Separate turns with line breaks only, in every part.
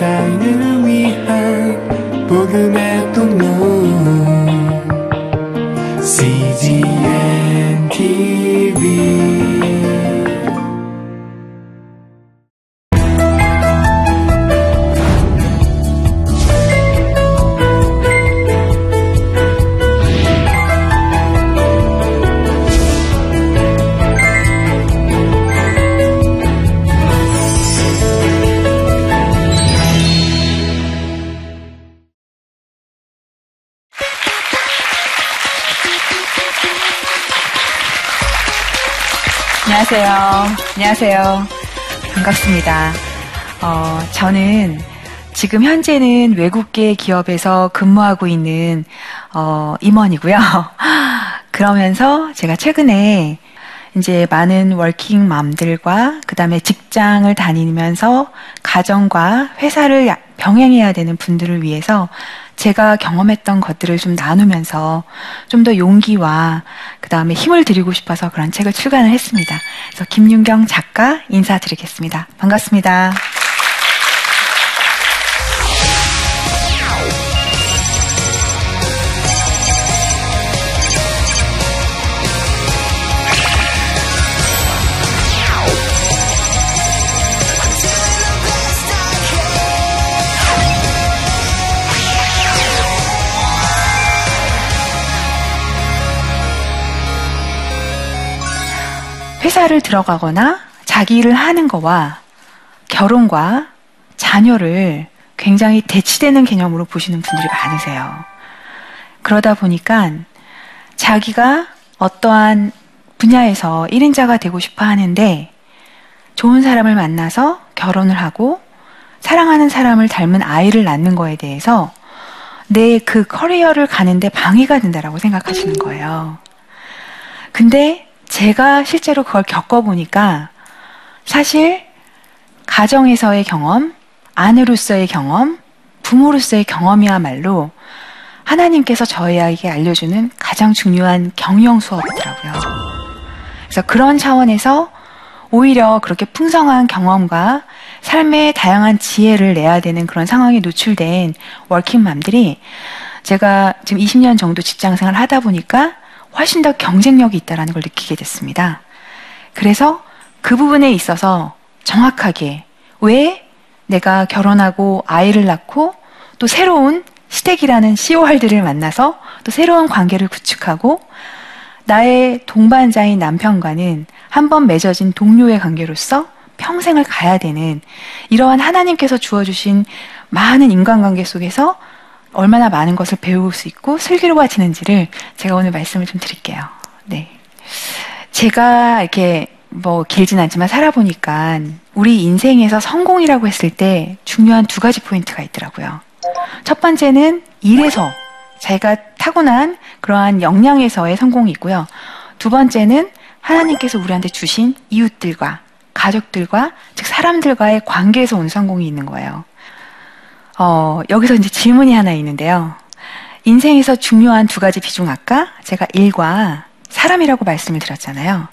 세상을 위한 복음의
안녕하세요. 반갑습니다. 어, 저는 지금 현재는 외국계 기업에서 근무하고 있는 어, 임원이고요. 그러면서 제가 최근에 이제 많은 워킹 맘들과 그다음에 직장을 다니면서 가정과 회사를 병행해야 되는 분들을 위해서 제가 경험했던 것들을 좀 나누면서 좀 더 용기와 그 다음에 힘을 드리고 싶어서 그런 책을 출간을 했습니다. 그래서 김윤경 작가 인사드리겠습니다. 반갑습니다. 회사를 들어가거나 자기 일을 하는 거와 결혼과 자녀를 굉장히 대치되는 개념으로 보시는 분들이 많으세요. 그러다 보니까 자기가 어떠한 분야에서 1인자가 되고 싶어 하는데 좋은 사람을 만나서 결혼을 하고 사랑하는 사람을 닮은 아이를 낳는 거에 대해서 내 그 커리어를 가는데 방해가 된다라고 생각하시는 거예요. 근데 제가 실제로 그걸 겪어보니까 사실 가정에서의 경험, 아내로서의 경험, 부모로서의 경험이야말로 하나님께서 저희에게 알려주는 가장 중요한 경영 수업이더라고요. 그래서 그런 차원에서 오히려 그렇게 풍성한 경험과 삶의 다양한 지혜를 내야 되는 그런 상황에 노출된 워킹맘들이 제가 지금 20년 정도 직장 생활 하다 보니까 훨씬 더 경쟁력이 있다는 걸 느끼게 됐습니다. 그래서 그 부분에 있어서 정확하게 왜 내가 결혼하고 아이를 낳고 또 새로운 시댁이라는 COR들을 만나서 또 새로운 관계를 구축하고 나의 동반자인 남편과는 한 번 맺어진 동료의 관계로서 평생을 가야 되는 이러한 하나님께서 주어주신 많은 인간관계 속에서 얼마나 많은 것을 배울 수 있고 슬기로워지는지를 제가 오늘 말씀을 좀 드릴게요. 네. 제가 이렇게 뭐 길진 않지만 살아보니까 우리 인생에서 성공이라고 했을 때 중요한 두 가지 포인트가 있더라고요. 첫 번째는 일에서 자기가 타고난 그러한 역량에서의 성공이 있고요. 두 번째는 하나님께서 우리한테 주신 이웃들과 가족들과 즉 사람들과의 관계에서 온 성공이 있는 거예요. 어, 여기서 이제 질문이 하나 있는데요. 인생에서 중요한 두 가지 비중 아까 제가 일과 사람이라고 말씀을 드렸잖아요.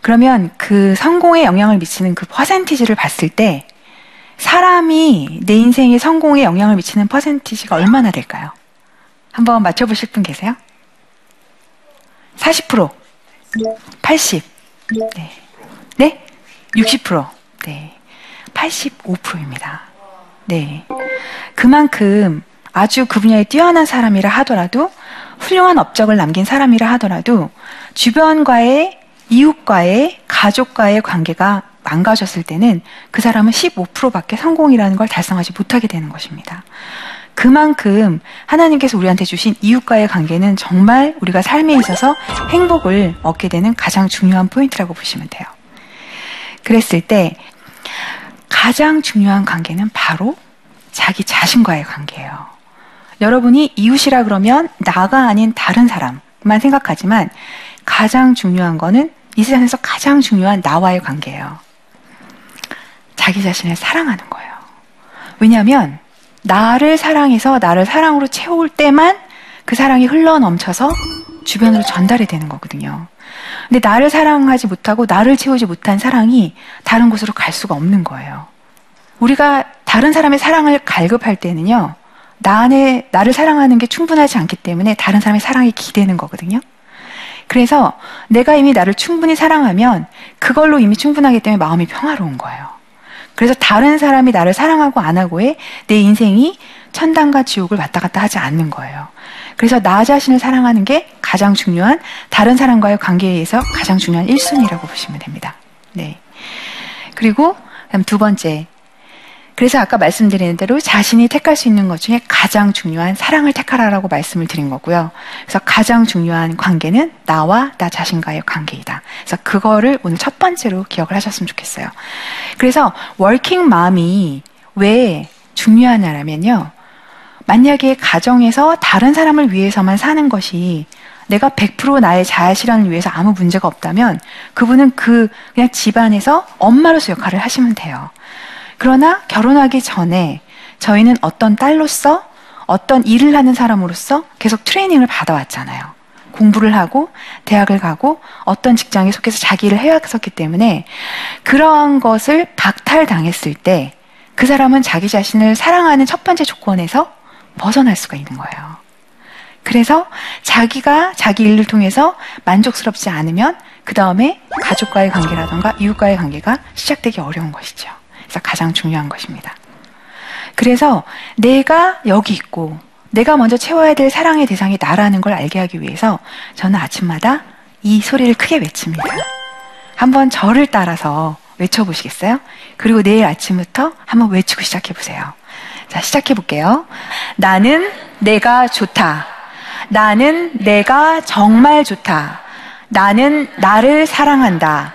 그러면 그 성공에 영향을 미치는 그 퍼센티지를 봤을 때 사람이 내 인생의 성공에 영향을 미치는 퍼센티지가 얼마나 될까요? 한번 맞춰보실 분 계세요? 40%, 80, 네, 네, 60%, 네, 85%입니다. 네. 그만큼 아주 그 분야에 뛰어난 사람이라 하더라도 훌륭한 업적을 남긴 사람이라 하더라도 주변과의 이웃과의 가족과의 관계가 망가졌을 때는 그 사람은 15%밖에 성공이라는 걸 달성하지 못하게 되는 것입니다. 그만큼 하나님께서 우리한테 주신 이웃과의 관계는 정말 우리가 삶에 있어서 행복을 얻게 되는 가장 중요한 포인트라고 보시면 돼요. 그랬을 때 가장 중요한 관계는 바로 자기 자신과의 관계예요. 여러분이 이웃이라 그러면 나가 아닌 다른 사람만 생각하지만 가장 중요한 거는 이 세상에서 가장 중요한 나와의 관계예요. 자기 자신을 사랑하는 거예요. 왜냐하면 나를 사랑해서 나를 사랑으로 채울 때만 그 사랑이 흘러 넘쳐서 주변으로 전달이 되는 거거든요. 근데 나를 사랑하지 못하고 나를 채우지 못한 사랑이 다른 곳으로 갈 수가 없는 거예요. 우리가 다른 사람의 사랑을 갈급할 때는요, 나 안에 나를 사랑하는 게 충분하지 않기 때문에 다른 사람의 사랑이 기대는 거거든요. 그래서 내가 이미 나를 충분히 사랑하면 그걸로 이미 충분하기 때문에 마음이 평화로운 거예요. 그래서 다른 사람이 나를 사랑하고 안 하고에 내 인생이 천당과 지옥을 왔다 갔다 하지 않는 거예요. 그래서 나 자신을 사랑하는 게 가장 중요한 다른 사람과의 관계에 의해서 가장 중요한 1순위라고 보시면 됩니다. 네. 그리고 두 번째. 그래서 아까 말씀드린 대로 자신이 택할 수 있는 것 중에 가장 중요한 사랑을 택하라라고 말씀을 드린 거고요. 그래서 가장 중요한 관계는 나와 나 자신과의 관계이다. 그래서 그거를 오늘 첫 번째로 기억을 하셨으면 좋겠어요. 그래서 워킹 마음이 왜 중요하냐면요. 만약에 가정에서 다른 사람을 위해서만 사는 것이 내가 100% 나의 자아 실현을 위해서 아무 문제가 없다면 그분은 그 그냥 집안에서 엄마로서 역할을 하시면 돼요. 그러나 결혼하기 전에 저희는 어떤 딸로서 어떤 일을 하는 사람으로서 계속 트레이닝을 받아왔잖아요. 공부를 하고 대학을 가고 어떤 직장에 속해서 자기 일을 해왔었기 때문에 그러한 것을 박탈당했을 때 그 사람은 자기 자신을 사랑하는 첫 번째 조건에서 벗어날 수가 있는 거예요. 그래서 자기가 자기 일을 통해서 만족스럽지 않으면 그 다음에 가족과의 관계라던가 이웃과의 관계가 시작되기 어려운 것이죠. 가장 중요한 것입니다. 그래서 내가 여기 있고 내가 먼저 채워야 될 사랑의 대상이 나라는 걸 알게 하기 위해서 저는 아침마다 이 소리를 크게 외칩니다. 한번 저를 따라서 외쳐보시겠어요? 그리고 내일 아침부터 한번 외치고 시작해보세요. 자, 시작해볼게요. 나는 내가 좋다. 나는 내가 정말 좋다. 나는 나를 사랑한다.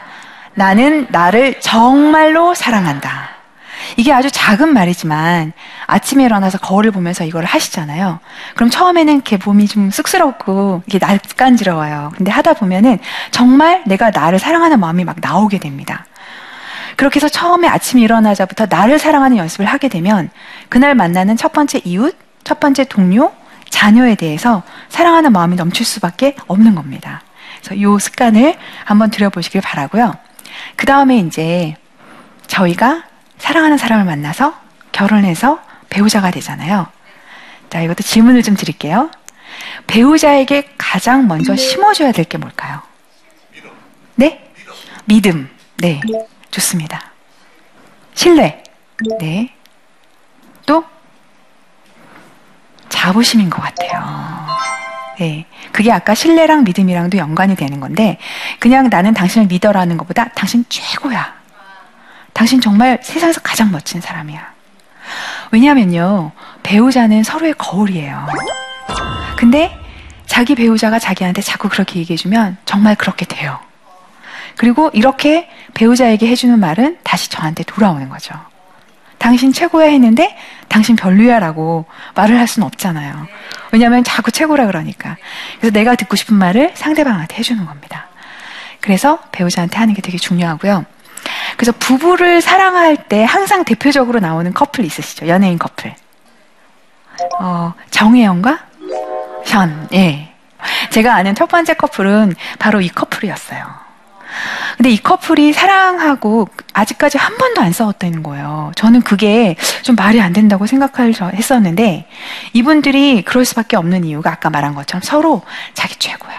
나는 나를 정말로 사랑한다. 이게 아주 작은 말이지만 아침에 일어나서 거울을 보면서 이걸 하시잖아요. 그럼 처음에는 이렇게 몸이 좀 쑥스럽고 이게 낯간지러워요. 근데 하다 보면은 정말 내가 나를 사랑하는 마음이 막 나오게 됩니다. 그렇게 해서 처음에 아침에 일어나자부터 나를 사랑하는 연습을 하게 되면 그날 만나는 첫 번째 이웃, 첫 번째 동료, 자녀에 대해서 사랑하는 마음이 넘칠 수밖에 없는 겁니다. 그래서 이 습관을 한번 들여보시길 바라고요. 그 다음에 이제 저희가 사랑하는 사람을 만나서 결혼해서 배우자가 되잖아요. 자, 이것도 질문을 좀 드릴게요. 배우자에게 가장 먼저 심어줘야 될 게 뭘까요? 네? 믿음. 네. 좋습니다. 신뢰. 네. 또? 자부심인 것 같아요. 네. 그게 아까 신뢰랑 믿음이랑도 연관이 되는 건데, 그냥 나는 당신을 믿어라는 것보다 당신 최고야. 당신 정말 세상에서 가장 멋진 사람이야. 왜냐하면요, 배우자는 서로의 거울이에요. 근데 자기 배우자가 자기한테 자꾸 그렇게 얘기해주면 정말 그렇게 돼요. 그리고 이렇게 배우자에게 해주는 말은 다시 저한테 돌아오는 거죠. 당신 최고야 했는데 당신 별로야라고 말을 할 수는 없잖아요. 왜냐하면 자꾸 최고라 그러니까. 그래서 내가 듣고 싶은 말을 상대방한테 해주는 겁니다. 그래서 배우자한테 하는 게 되게 중요하고요. 그래서 부부를 사랑할 때 항상 대표적으로 나오는 커플 있으시죠? 연예인 커플. 어, 정혜영과 현, 예. 제가 아는 첫 번째 커플은 바로 이 커플이었어요. 근데 이 커플이 사랑하고 아직까지 한 번도 안 싸웠다는 거예요. 저는 그게 좀 말이 안 된다고 생각을 했었는데 이분들이 그럴 수밖에 없는 이유가 아까 말한 것처럼 서로 자기 최고야.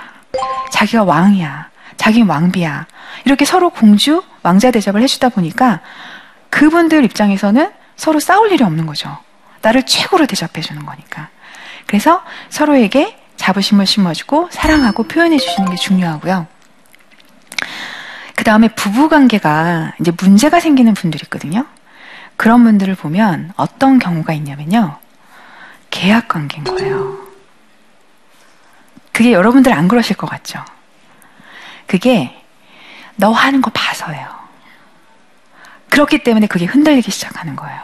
자기가 왕이야. 자기 왕비야. 이렇게 서로 공주, 왕자 대접을 해주다 보니까 그분들 입장에서는 서로 싸울 일이 없는 거죠. 나를 최고로 대접해 주는 거니까. 그래서 서로에게 자부심을 심어주고 사랑하고 표현해 주시는 게 중요하고요. 그 다음에 부부 관계가 이제 문제가 생기는 분들이 있거든요. 그런 분들을 보면 어떤 경우가 있냐면요. 계약 관계인 거예요. 그게 여러분들 안 그러실 것 같죠? 그게 너 하는 거 봐서예요. 그렇기 때문에 그게 흔들리기 시작하는 거예요.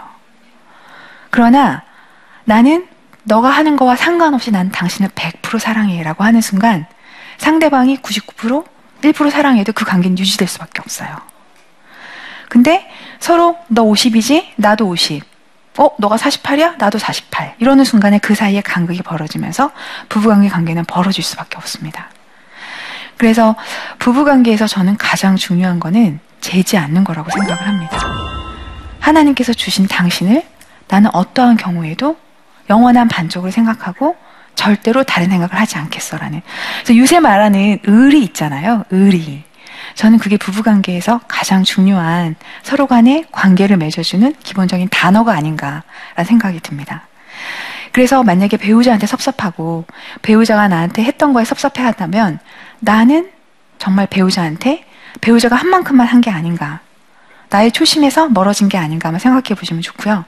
그러나 나는 너가 하는 거와 상관없이 난 당신을 100% 사랑해 라고 하는 순간 상대방이 99% 1% 사랑해도 그 관계는 유지될 수밖에 없어요. 근데 서로 너 50이지? 나도 50. 어, 너가 48이야? 나도 48. 이러는 순간에 그 사이에 간극이 벌어지면서 부부관계 관계는 벌어질 수밖에 없습니다. 그래서 부부관계에서 저는 가장 중요한 거는 재지 않는 거라고 생각을 합니다. 하나님께서 주신 당신을 나는 어떠한 경우에도 영원한 반쪽을 생각하고 절대로 다른 생각을 하지 않겠어라는. 그래서 요새 말하는 의리 있잖아요. 의리. 저는 그게 부부관계에서 가장 중요한 서로 간의 관계를 맺어주는 기본적인 단어가 아닌가라는 생각이 듭니다. 그래서 만약에 배우자한테 섭섭하고 배우자가 나한테 했던 거에 섭섭해 한다면 나는 정말 배우자한테 배우자가 한 만큼만 한 게 아닌가. 나의 초심에서 멀어진 게 아닌가 한번 생각해 보시면 좋고요.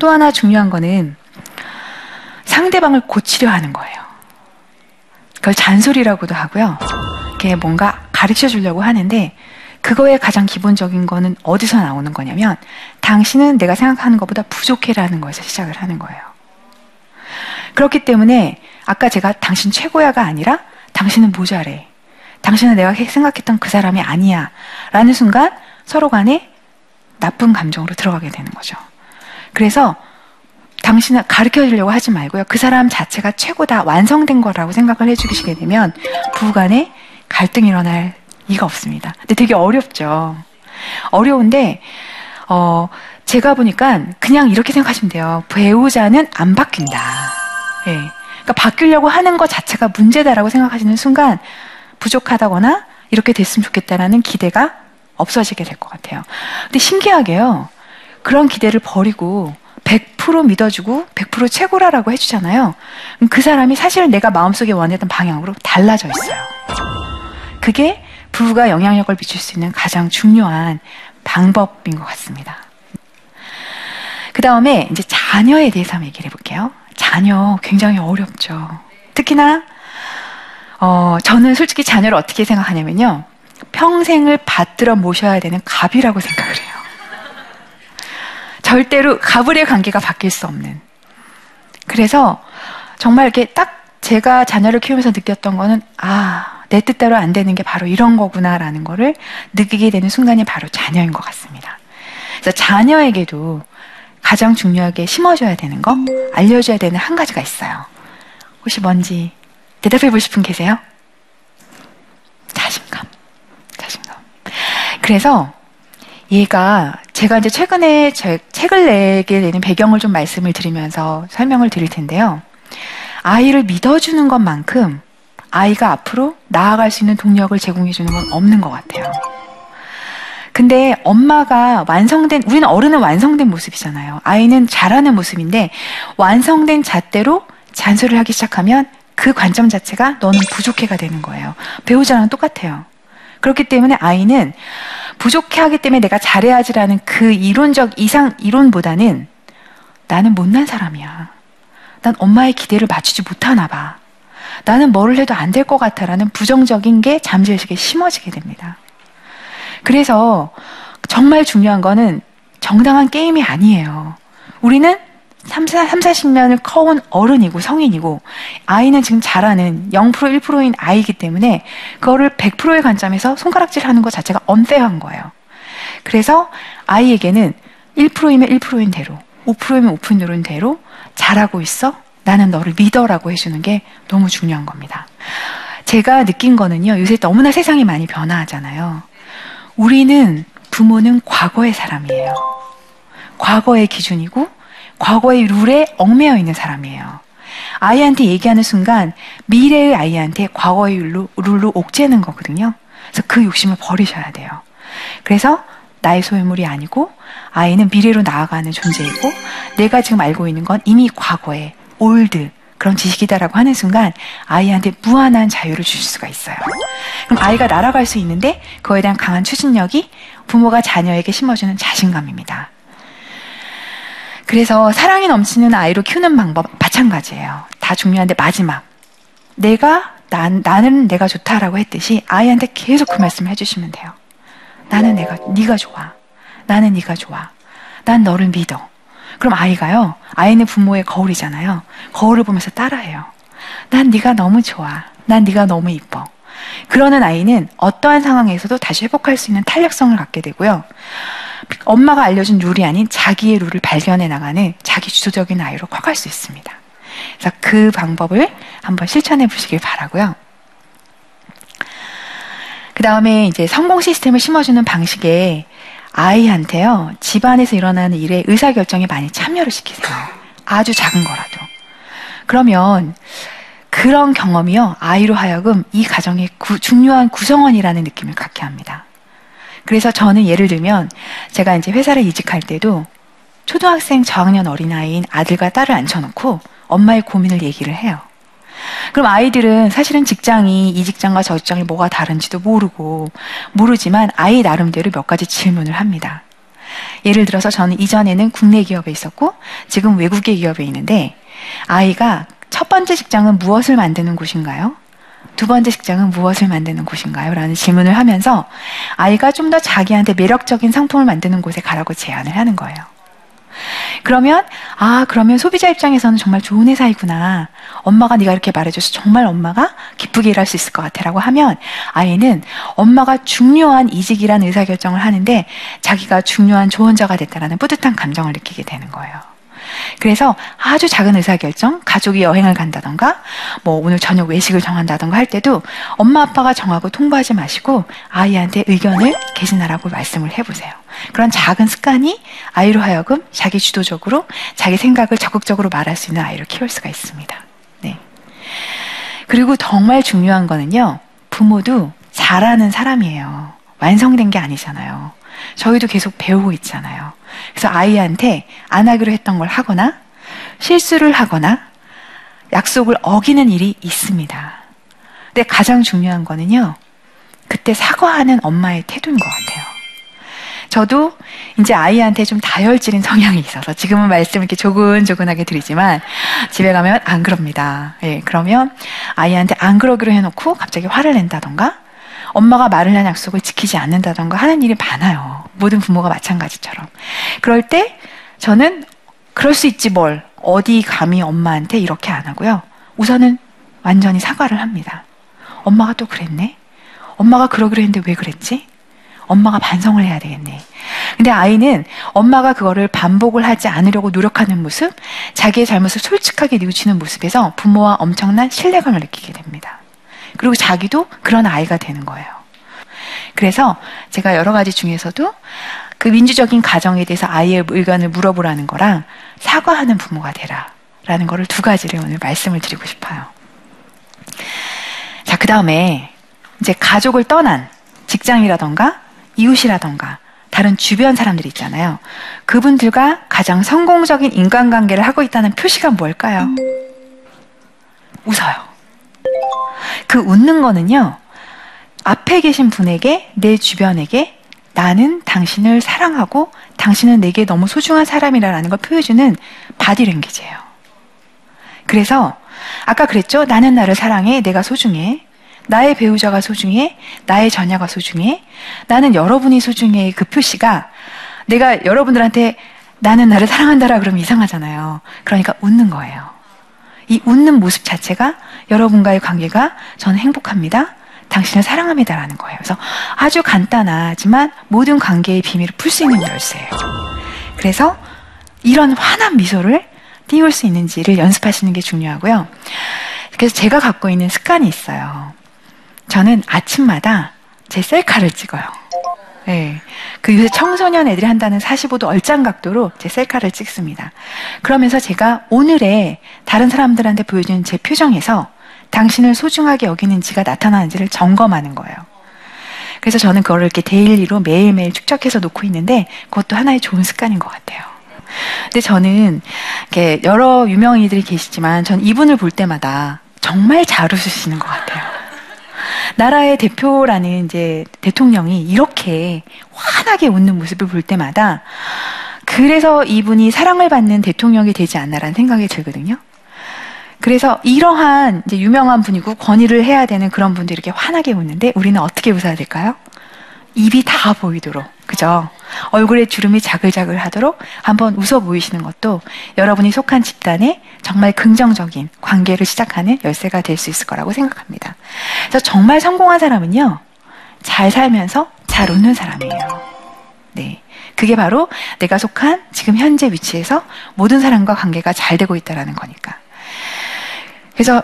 또 하나 중요한 거는 상대방을 고치려 하는 거예요. 그걸 잔소리라고도 하고요. 이렇게 뭔가 가르쳐 주려고 하는데 그거의 가장 기본적인 거는 어디서 나오는 거냐면 당신은 내가 생각하는 것보다 부족해라는 거에서 시작을 하는 거예요. 그렇기 때문에 아까 제가 당신 최고야가 아니라 당신은 모자래. 당신은 내가 생각했던 그 사람이 아니야. 라는 순간 서로 간에 나쁜 감정으로 들어가게 되는 거죠. 그래서 당신은 가르쳐 주려고 하지 말고요. 그 사람 자체가 최고다, 완성된 거라고 생각을 해주시게 되면 부부간에 갈등이 일어날 이가 없습니다. 근데 되게 어렵죠. 어려운데, 어, 제가 보니까 그냥 이렇게 생각하시면 돼요. 배우자는 안 바뀐다. 예. 그러니까 바뀌려고 하는 것 자체가 문제다라고 생각하시는 순간 부족하다거나 이렇게 됐으면 좋겠다라는 기대가 없어지게 될 것 같아요. 근데 신기하게요. 그런 기대를 버리고 100% 믿어주고 100% 최고라라고 해주잖아요. 그 사람이 사실 내가 마음속에 원했던 방향으로 달라져 있어요. 그게 부부가 영향력을 미칠 수 있는 가장 중요한 방법인 것 같습니다. 그 다음에 이제 자녀에 대해서 한번 얘기를 해볼게요. 자녀 굉장히 어렵죠. 특히나 어, 저는 솔직히 자녀를 어떻게 생각하냐면요. 평생을 받들어 모셔야 되는 갑이라고 생각을 해요. 절대로 갑을의 관계가 바뀔 수 없는. 그래서 정말 이렇게 딱 제가 자녀를 키우면서 느꼈던 거는 아, 내 뜻대로 안 되는 게 바로 이런 거구나라는 거를 느끼게 되는 순간이 바로 자녀인 것 같습니다. 그래서 자녀에게도 가장 중요하게 심어줘야 되는 거, 알려줘야 되는 한 가지가 있어요. 혹시 뭔지 대답해 보고 싶은 계세요? 자신감. 자신감. 그래서 얘가 제가 이제 최근에 제 책을 내게 되는 배경을 좀 말씀을 드리면서 설명을 드릴 텐데요. 아이를 믿어주는 것만큼 아이가 앞으로 나아갈 수 있는 동력을 제공해 주는 건 없는 것 같아요. 근데 엄마가 완성된, 우리는 어른은 완성된 모습이잖아요. 아이는 잘하는 모습인데 완성된 잣대로 잔소리를 하기 시작하면 그 관점 자체가 너는 부족해가 되는 거예요. 배우자랑 똑같아요. 그렇기 때문에 아이는 부족해 하기 때문에 내가 잘해야지라는 그 이론적 이상 이론보다는 나는 못난 사람이야. 난 엄마의 기대를 맞추지 못하나 봐. 나는 뭐를 해도 안 될 것 같아라는 부정적인 게 잠재의식에 심어지게 됩니다. 그래서 정말 중요한 거는 정당한 게임이 아니에요. 우리는 3, 40년을 커온 어른이고 성인이고 아이는 지금 자라는 0% 1%인 아이기 때문에 그거를 100%의 관점에서 손가락질 하는 것 자체가 언페어한 거예요. 그래서 아이에게는 1%이면 1%인 대로 5%이면 5%인 대로 잘하고 있어? 나는 너를 믿어라고 해주는 게 너무 중요한 겁니다. 제가 느낀 거는요, 요새 너무나 세상이 많이 변화하잖아요. 우리는 부모는 과거의 사람이에요. 과거의 기준이고 과거의 룰에 얽매여 있는 사람이에요. 아이한테 얘기하는 순간 미래의 아이한테 과거의 룰로, 룰로 옥죄는 거거든요. 그래서 그 욕심을 버리셔야 돼요. 그래서 나의 소유물이 아니고 아이는 미래로 나아가는 존재이고 내가 지금 알고 있는 건 이미 과거의 old 그런 지식이다라고 하는 순간 아이한테 무한한 자유를 주실 수가 있어요. 그럼 아이가 날아갈 수 있는데 그거에 대한 강한 추진력이 부모가 자녀에게 심어주는 자신감입니다. 그래서 사랑이 넘치는 아이로 키우는 방법 마찬가지예요. 다 중요한데 마지막. 내가 난, 나는 내가 좋다라고 했듯이 아이한테 계속 그 말씀을 해주시면 돼요. 나는 내가 네가 좋아. 나는 네가 좋아. 난 너를 믿어. 그럼 아이가요. 아이는 부모의 거울이잖아요. 거울을 보면서 따라해요. 난 네가 너무 좋아. 난 네가 너무 이뻐. 그러는 아이는 어떠한 상황에서도 다시 회복할 수 있는 탄력성을 갖게 되고요. 엄마가 알려준 룰이 아닌 자기의 룰을 발견해 나가는 자기 주도적인 아이로 커갈 수 있습니다. 그래서 그 방법을 한번 실천해 보시길 바라고요. 그 다음에 이제 성공 시스템을 심어주는 방식에 아이한테요, 집안에서 일어나는 일에 의사결정에 많이 참여를 시키세요. 아주 작은 거라도. 그러면 그런 경험이요, 아이로 하여금 이 가정의 구, 중요한 구성원이라는 느낌을 갖게 합니다. 그래서 저는 예를 들면 제가 이제 회사를 이직할 때도 초등학생 저학년 어린아이인 아들과 딸을 앉혀놓고 엄마의 고민을 얘기를 해요. 그럼 아이들은 사실은 직장이 이 직장과 저 직장이 뭐가 다른지도 모르고 모르지만 아이 나름대로 몇 가지 질문을 합니다. 예를 들어서 저는 이전에는 국내 기업에 있었고 지금 외국의 기업에 있는데 아이가 첫 번째 직장은 무엇을 만드는 곳인가요? 두 번째 직장은 무엇을 만드는 곳인가요? 라는 질문을 하면서 아이가 좀 더 자기한테 매력적인 상품을 만드는 곳에 가라고 제안을 하는 거예요. 그러면 아 그러면 소비자 입장에서는 정말 좋은 회사이구나. 엄마가 네가 이렇게 말해줘서 정말 엄마가 기쁘게 일할 수 있을 것 같아라고 하면 아이는 엄마가 중요한 이직이라는 의사결정을 하는데 자기가 중요한 조언자가 됐다라는 뿌듯한 감정을 느끼게 되는 거예요. 그래서 아주 작은 의사결정, 가족이 여행을 간다던가, 뭐 오늘 저녁 외식을 정한다던가 할 때도 엄마 아빠가 정하고 통보하지 마시고 아이한테 의견을 개진하라고 말씀을 해보세요. 그런 작은 습관이 아이로 하여금 자기 주도적으로 자기 생각을 적극적으로 말할 수 있는 아이를 키울 수가 있습니다. 네. 그리고 정말 중요한 거는요, 부모도 잘하는 사람이에요. 완성된 게 아니잖아요. 저희도 계속 배우고 있잖아요. 그래서 아이한테 안 하기로 했던 걸 하거나 실수를 하거나 약속을 어기는 일이 있습니다. 근데 가장 중요한 거는요, 그때 사과하는 엄마의 태도인 것 같아요. 저도 이제 아이한테 좀 다혈질인 성향이 있어서 지금은 말씀을 이렇게 조근조근하게 드리지만 집에 가면 안 그럽니다. 예, 그러면 아이한테 안 그러기로 해놓고 갑자기 화를 낸다던가 엄마가 말을 한 약속을 지키지 않는다던가 하는 일이 많아요. 모든 부모가 마찬가지처럼. 그럴 때 저는 그럴 수 있지 뭘. 어디 감히 엄마한테 이렇게 안 하고요. 우선은 완전히 사과를 합니다. 엄마가 또 그랬네? 엄마가 그러기로 했는데 왜 그랬지? 엄마가 반성을 해야 되겠네. 근데 아이는 엄마가 그거를 반복을 하지 않으려고 노력하는 모습, 자기의 잘못을 솔직하게 뉘우치는 모습에서 부모와 엄청난 신뢰감을 느끼게 됩니다. 그리고 자기도 그런 아이가 되는 거예요. 그래서 제가 여러 가지 중에서도 그 민주적인 가정에 대해서 아이의 의견을 물어보라는 거랑 사과하는 부모가 되라. 라는 거를 두 가지를 오늘 말씀을 드리고 싶어요. 자, 그 다음에 이제 가족을 떠난 직장이라던가 이웃이라던가 다른 주변 사람들이 있잖아요. 그분들과 가장 성공적인 인간관계를 하고 있다는 표시가 뭘까요? 웃어요. 그 웃는 거는요, 앞에 계신 분에게, 내 주변에게 나는 당신을 사랑하고 당신은 내게 너무 소중한 사람이라는 걸 보여주는 바디랭귀지예요. 그래서 아까 그랬죠? 나는 나를 사랑해. 내가 소중해. 나의 배우자가 소중해. 나의 자녀가 소중해. 나는 여러분이 소중해. 그 표시가 내가 여러분들한테 나는 나를 사랑한다라 그러면 이상하잖아요. 그러니까 웃는 거예요. 이 웃는 모습 자체가 여러분과의 관계가 저는 행복합니다. 당신을 사랑합니다라는 거예요. 그래서 아주 간단하지만 모든 관계의 비밀을 풀 수 있는 열쇠예요. 그래서 이런 환한 미소를 띄울 수 있는지를 연습하시는 게 중요하고요. 그래서 제가 갖고 있는 습관이 있어요. 저는 아침마다 제 셀카를 찍어요. 네. 그 요새 청소년 애들이 한다는 45도 얼짱 각도로 제 셀카를 찍습니다. 그러면서 제가 오늘의 다른 사람들한테 보여주는 제 표정에서 당신을 소중하게 여기는지가 나타나는지를 점검하는 거예요. 그래서 저는 그거를 이렇게 daily로 매일매일 축적해서 놓고 있는데 그것도 하나의 좋은 습관인 것 같아요. 근데 저는 이렇게 여러 유명인들이 계시지만 전 이분을 볼 때마다 정말 잘 웃으시는 것 같아요. 나라의 대표라는 이제 대통령이 이렇게 환하게 웃는 모습을 볼 때마다 그래서 이분이 사랑을 받는 대통령이 되지 않나라는 생각이 들거든요. 그래서 이러한 이제 유명한 분이고 권위를 해야 되는 그런 분들이 이렇게 환하게 웃는데 우리는 어떻게 웃어야 될까요? 입이 다 보이도록. 그죠? 얼굴에 주름이 자글자글 하도록 한번 웃어 보이시는 것도 여러분이 속한 집단에 정말 긍정적인 관계를 시작하는 열쇠가 될 수 있을 거라고 생각합니다. 그래서 정말 성공한 사람은요, 잘 살면서 잘 웃는 사람이에요. 네. 그게 바로 내가 속한 지금 현재 위치에서 모든 사람과 관계가 잘 되고 있다는 거니까. 그래서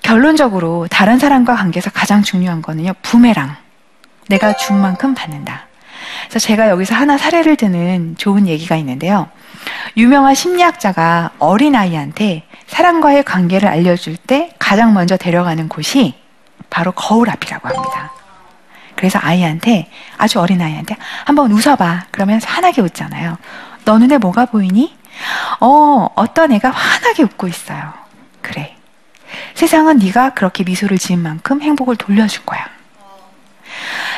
결론적으로 다른 사람과 관계에서 가장 중요한 거는요, 부메랑. 내가 준 만큼 받는다. 그래서 제가 여기서 하나 사례를 드는 좋은 얘기가 있는데요. 유명한 심리학자가 어린아이한테 사랑과의 관계를 알려줄 때 가장 먼저 데려가는 곳이 바로 거울 앞이라고 합니다. 그래서 아이한테, 아주 어린아이한테 한번 웃어봐. 그러면 환하게 웃잖아요. 너 눈에 뭐가 보이니? 어, 어떤 애가 환하게 웃고 있어요. 그래. 세상은 네가 그렇게 미소를 지은 만큼 행복을 돌려줄 거야.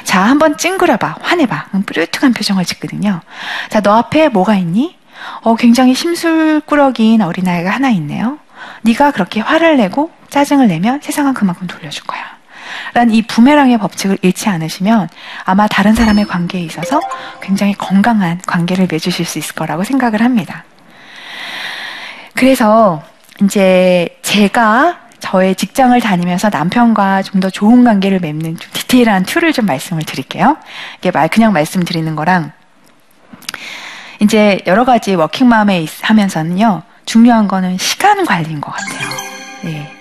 자, 한번 찡그려봐. 화내봐. 뿌듯한 표정을 짓거든요. 자, 너 앞에 뭐가 있니? 어, 굉장히 심술꾸러기인 어린아이가 하나 있네요. 네가 그렇게 화를 내고 짜증을 내면 세상은 그만큼 돌려줄 거야. 라는 이 부메랑의 법칙을 잃지 않으시면 아마 다른 사람의 관계에 있어서 굉장히 건강한 관계를 맺으실 수 있을 거라고 생각을 합니다. 그래서 이제 제가 저의 직장을 다니면서 남편과 좀 더 좋은 관계를 맺는 좀 디테일한 tool을 좀 말씀을 드릴게요. 이게 말 그냥 말씀드리는 거랑 이제 여러 가지 워킹맘에 하면서는요 중요한 거는 시간 관리인 것 같아요. 네.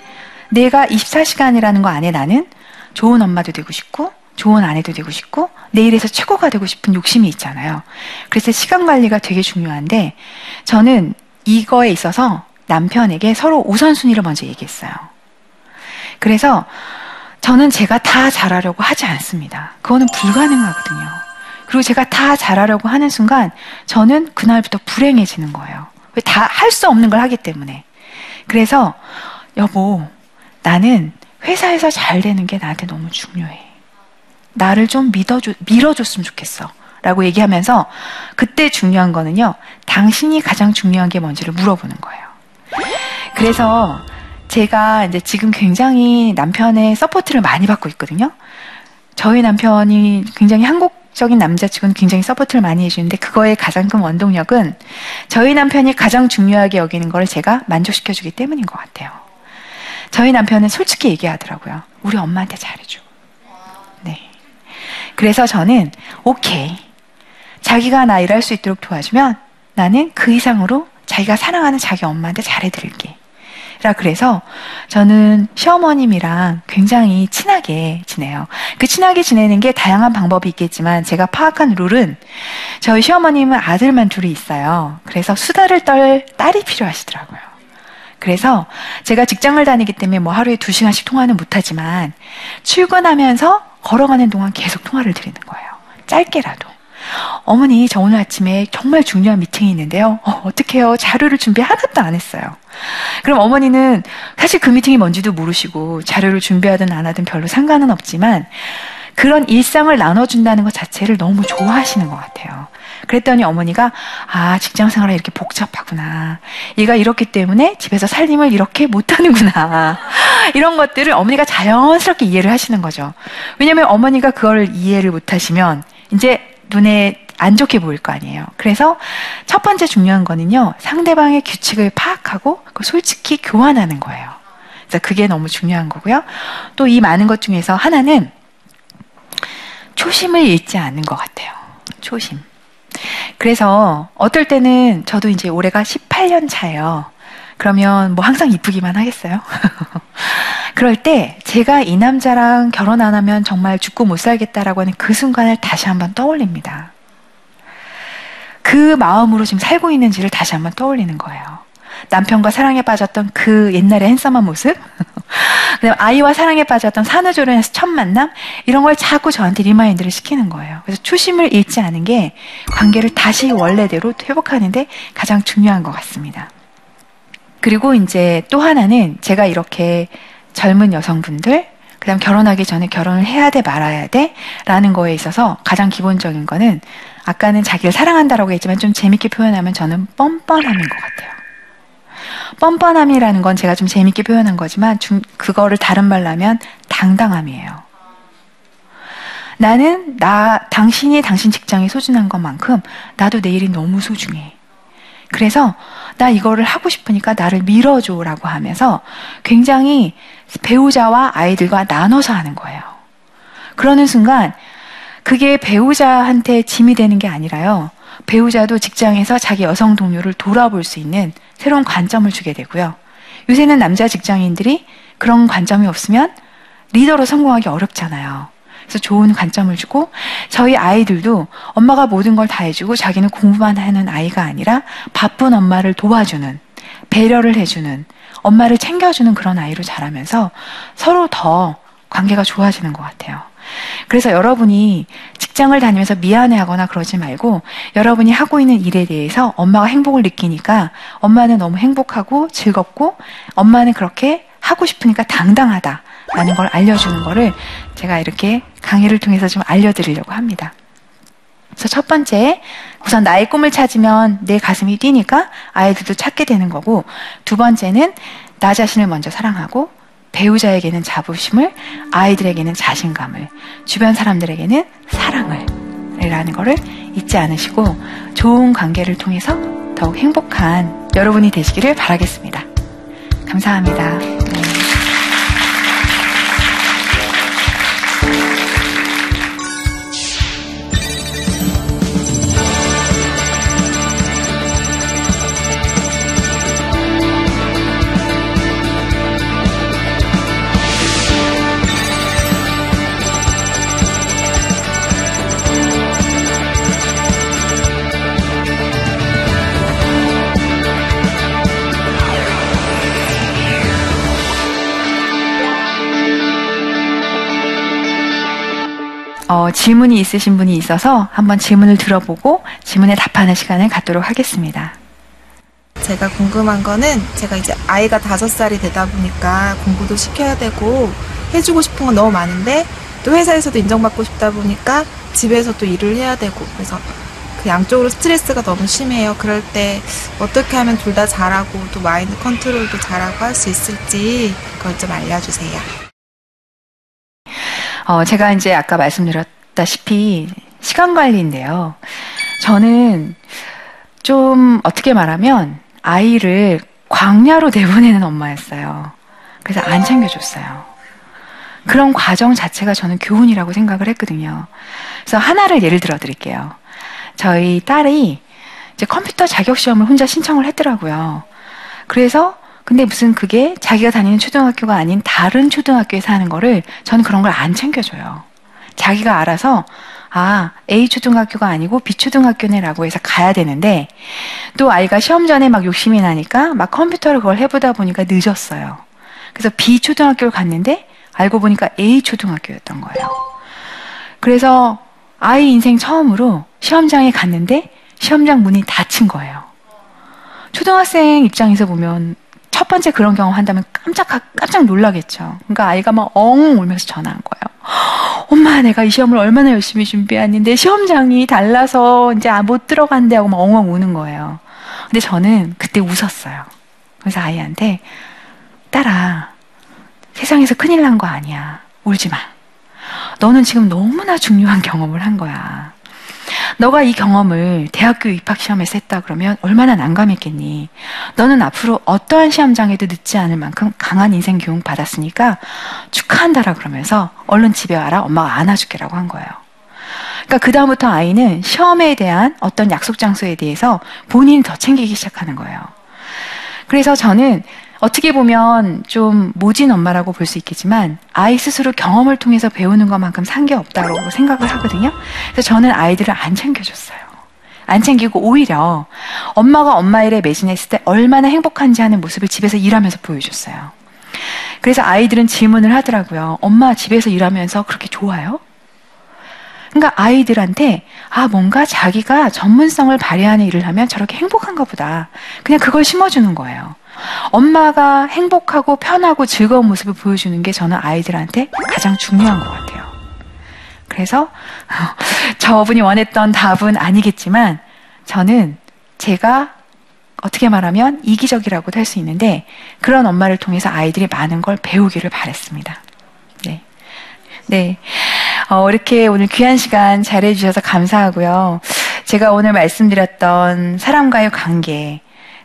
내가 24시간이라는 거 안에 나는 좋은 엄마도 되고 싶고 좋은 아내도 되고 싶고 내 일에서 최고가 되고 싶은 욕심이 있잖아요. 그래서 시간 관리가 되게 중요한데 저는 이거에 있어서 남편에게 서로 우선순위를 먼저 얘기했어요. 그래서 저는 제가 다 잘하려고 하지 않습니다. 그거는 불가능하거든요. 그리고 제가 다 잘하려고 하는 순간 저는 그날부터 불행해지는 거예요. 다 할 수 없는 걸 하기 때문에. 그래서 여보, 나는 회사에서 잘 되는 게 나한테 너무 중요해. 나를 좀 믿어줘, 밀어줬으면 좋겠어. 라고 얘기하면서 그때 중요한 거는요, 당신이 가장 중요한 게 뭔지를 물어보는 거예요. 그래서 제가 이제 지금 굉장히 남편의 support를 많이 받고 있거든요. 저희 남편이 굉장히 한국적인 남자치고는 굉장히 support를 많이 해주는데 그거의 가장 큰 원동력은 저희 남편이 가장 중요하게 여기는 걸 제가 만족시켜주기 때문인 것 같아요. 저희 남편은 솔직히 얘기하더라고요. 우리 엄마한테 잘해줘. 네. 그래서 저는 오케이. 자기가 나 일할 수 있도록 도와주면 나는 그 이상으로 자기가 사랑하는 자기 엄마한테 잘해드릴게. 라 그래서 저는 시어머님이랑 굉장히 친하게 지내요. 그 친하게 지내는 게 다양한 방법이 있겠지만 제가 파악한 룰은 저희 시어머님은 아들만 둘이 있어요. 그래서 수다를 떨 딸이 필요하시더라고요. 그래서 제가 직장을 다니기 때문에 뭐 하루에 두 시간씩 통화는 못하지만 출근하면서 걸어가는 동안 계속 통화를 드리는 거예요. 짧게라도. 어머니, 저 오늘 아침에 정말 중요한 미팅이 있는데요. 어, 어떡해요? 자료를 준비 하나도 안 했어요. 그럼 어머니는 사실 그 미팅이 뭔지도 모르시고 자료를 준비하든 안 하든 별로 상관은 없지만 그런 일상을 나눠준다는 것 자체를 너무 좋아하시는 것 같아요. 그랬더니 어머니가 아 직장 생활이 이렇게 복잡하구나. 얘가 이렇기 때문에 집에서 살림을 이렇게 못하는구나. 이런 것들을 어머니가 자연스럽게 이해를 하시는 거죠. 왜냐하면 어머니가 그걸 이해를 못하시면 이제 눈에 안 좋게 보일 거 아니에요. 그래서 첫 번째 중요한 거는요, 상대방의 규칙을 파악하고 솔직히 교환하는 거예요. 그래서 그게 너무 중요한 거고요. 또 이 많은 것 중에서 하나는 초심을 잃지 않는 것 같아요. 초심. 그래서 어떨 때는 저도 이제 올해가 18년 차예요. 그러면 뭐 항상 이쁘기만 하겠어요? 그럴 때 제가 이 남자랑 결혼 안 하면 정말 죽고 못 살겠다라고 하는 그 순간을 다시 한번 떠올립니다. 그 마음으로 지금 살고 있는지를 다시 한번 떠올리는 거예요. 남편과 사랑에 빠졌던 그 옛날의 핸섬한 모습, 그다음 아이와 사랑에 빠졌던 산후조리원에서 첫 만남 이런 걸 자꾸 저한테 remind를 시키는 거예요. 그래서 초심을 잃지 않은 게 관계를 다시 원래대로 회복하는데 가장 중요한 것 같습니다. 그리고 이제 또 하나는 제가 이렇게 젊은 여성분들, 그 다음 결혼하기 전에 결혼을 해야 돼, 말아야 돼? 라는 거에 있어서 가장 기본적인 거는 아까는 자기를 사랑한다라고 했지만 좀 재밌게 표현하면 저는 뻔뻔함인 것 같아요. 뻔뻔함이라는 건 제가 좀 재밌게 표현한 거지만 좀 그거를 다른 말로 하면 당당함이에요. 나는 나 당신이 당신 직장이 소중한 것만큼 나도 내 일이 너무 소중해. 그래서 나 이거를 하고 싶으니까 나를 밀어줘라고 하면서 굉장히 배우자와 아이들과 나눠서 하는 거예요. 그러는 순간 그게 배우자한테 짐이 되는 게 아니라요. 배우자도 직장에서 자기 여성 동료를 돌아볼 수 있는 새로운 관점을 주게 되고요. 요새는 남자 직장인들이 그런 관점이 없으면 리더로 성공하기 어렵잖아요. 그래서 좋은 관점을 주고 저희 아이들도 엄마가 모든 걸 다 해주고 자기는 공부만 하는 아이가 아니라 바쁜 엄마를 도와주는 배려를 해주는 엄마를 챙겨주는 그런 아이로 자라면서 서로 더 관계가 좋아지는 것 같아요. 그래서 여러분이 직장을 다니면서 미안해하거나 그러지 말고 여러분이 하고 있는 일에 대해서 엄마가 행복을 느끼니까 엄마는 너무 행복하고 즐겁고 엄마는 그렇게 하고 싶으니까 당당하다라는 걸 알려주는 거를 제가 이렇게 강의를 통해서 좀 알려드리려고 합니다. 그래서 첫 번째, 우선 나의 꿈을 찾으면 내 가슴이 뛰니까 아이들도 찾게 되는 거고, 두 번째는 나 자신을 먼저 사랑하고, 배우자에게는 자부심을, 아이들에게는 자신감을, 주변 사람들에게는 사랑을, 라는 거를 잊지 않으시고, 좋은 관계를 통해서 더욱 행복한 여러분이 되시기를 바라겠습니다. 감사합니다. 어, 질문이 있으신 분이 있어서 한번 질문을 들어보고 질문에 답하는 시간을 갖도록 하겠습니다.
제가 궁금한 거는 제가 이제 아이가 다섯 살이 되다 보니까 공부도 시켜야 되고 해주고 싶은 건 너무 많은데 또 회사에서도 인정받고 싶다 보니까 집에서 또 일을 해야 되고 그래서 그 양쪽으로 스트레스가 너무 심해요. 그럴 때 어떻게 하면 둘 다 잘하고 또 마인드 컨트롤도 잘하고 할 수 있을지 그걸 좀 알려주세요.
어, 제가 이제 아까 말씀드렸다시피 시간 관리인데요. 저는 좀 어떻게 말하면 아이를 광야로 내보내는 엄마였어요. 그래서 안 챙겨줬어요. 그런 과정 자체가 저는 교훈이라고 생각을 했거든요. 그래서 하나를 예를 들어 드릴게요. 저희 딸이 이제 컴퓨터 자격 시험을 혼자 신청을 했더라고요. 그래서 근데 무슨 그게 자기가 다니는 초등학교가 아닌 다른 초등학교에서 하는 거를 저는 그런 걸 안 챙겨줘요. 자기가 알아서 아, A 초등학교가 아니고 B 초등학교네라고 해서 가야 되는데 또 아이가 시험 전에 막 욕심이 나니까 막 컴퓨터를 그걸 해보다 보니까 늦었어요. 그래서 B 초등학교를 갔는데 알고 보니까 A 초등학교였던 거예요. 그래서 아이 인생 처음으로 시험장에 갔는데 시험장 문이 닫힌 거예요. 초등학생 입장에서 보면 첫 번째 그런 경험 한다면 깜짝 깜짝 놀라겠죠. 그러니까 아이가 막 엉 울면서 전화한 거예요. 엄마, 내가 이 시험을 얼마나 열심히 준비했는데 시험장이 달라서 이제 아, 못 들어간대 하고 막 엉엉 우는 거예요. 근데 저는 그때 웃었어요. 그래서 아이한테 딸아, 세상에서 큰일 난 거 아니야. 울지 마. 너는 지금 너무나 중요한 경험을 한 거야. 너가 이 경험을 대학교 입학 시험에서 했다 그러면 얼마나 난감했겠니? 너는 앞으로 어떠한 시험장에도 늦지 않을 만큼 강한 인생 교육 받았으니까 축하한다라 그러면서 얼른 집에 와라. 엄마가 안아줄게라고 한 거예요. 그러니까 그 다음부터 아이는 시험에 대한 어떤 약속 장소에 대해서 본인이 더 챙기기 시작하는 거예요. 그래서 저는 어떻게 보면 좀 모진 엄마라고 볼 수 있겠지만 아이 스스로 경험을 통해서 배우는 것만큼 산 게 없다고 생각을 하거든요. 그래서 저는 아이들을 안 챙겨줬어요. 안 챙기고 오히려 엄마가 엄마 일에 매진했을 때 얼마나 행복한지 하는 모습을 집에서 일하면서 보여줬어요. 그래서 아이들은 질문을 하더라고요. 엄마 집에서 일하면서 그렇게 좋아요? 그러니까 아이들한테 아 뭔가 자기가 전문성을 발휘하는 일을 하면 저렇게 행복한가 보다. 그냥 그걸 심어주는 거예요. 엄마가 행복하고 편하고 즐거운 모습을 보여주는 게 저는 아이들한테 가장 중요한 것 같아요. 그래서 저분이 원했던 답은 아니겠지만 저는 제가 어떻게 말하면 이기적이라고도 할 수 있는데 그런 엄마를 통해서 아이들이 많은 걸 배우기를 바랬습니다. 네. 네. 어, 이렇게 오늘 귀한 시간 잘해주셔서 감사하고요. 제가 오늘 말씀드렸던 사람과의 관계,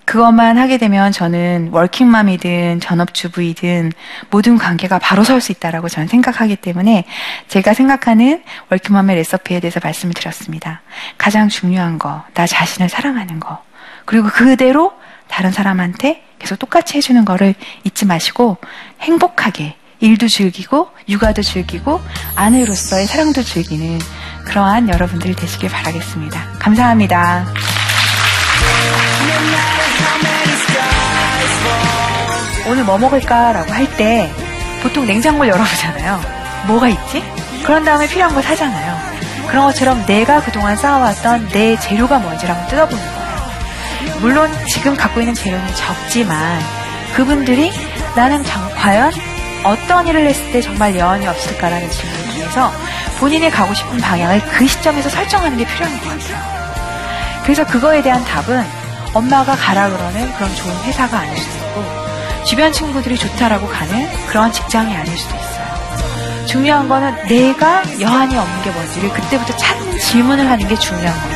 그것만 하게 되면 저는 워킹맘이든 전업주부이든 모든 관계가 바로 설 수 있다라고 저는 생각하기 때문에 제가 생각하는 워킹맘의 레시피에 대해서 말씀을 드렸습니다. 가장 중요한 거, 나 자신을 사랑하는 거. 그리고 그대로 다른 사람한테 계속 똑같이 해주는 거를 잊지 마시고 행복하게 일도 즐기고 육아도 즐기고 아내로서의 사랑도 즐기는 그러한 여러분들 되시길 바라겠습니다. 감사합니다. 오늘 뭐 먹을까라고 할 때 보통 냉장고를 열어보잖아요. 뭐가 있지? 그런 다음에 필요한 걸 사잖아요. 그런 것처럼 내가 그동안 쌓아왔던 내 재료가 뭔지를 한번 뜯어보는 거예요. 물론 지금 갖고 있는 재료는 적지만 그분들이 나는 장- 과연 어떤 일을 했을 때 정말 여한이 없을까라는 질문을 통해서 본인이 가고 싶은 방향을 그 시점에서 설정하는 게 필요한 것 같아요. 그래서 그거에 대한 답은 엄마가 가라 그러는 그런 좋은 회사가 아닐 수도 있고 주변 친구들이 좋다라고 가는 그런 직장이 아닐 수도 있어요. 중요한 거는 내가 여한이 없는 게 뭔지를 그때부터 찾는 질문을 하는 게 중요한 겁니다.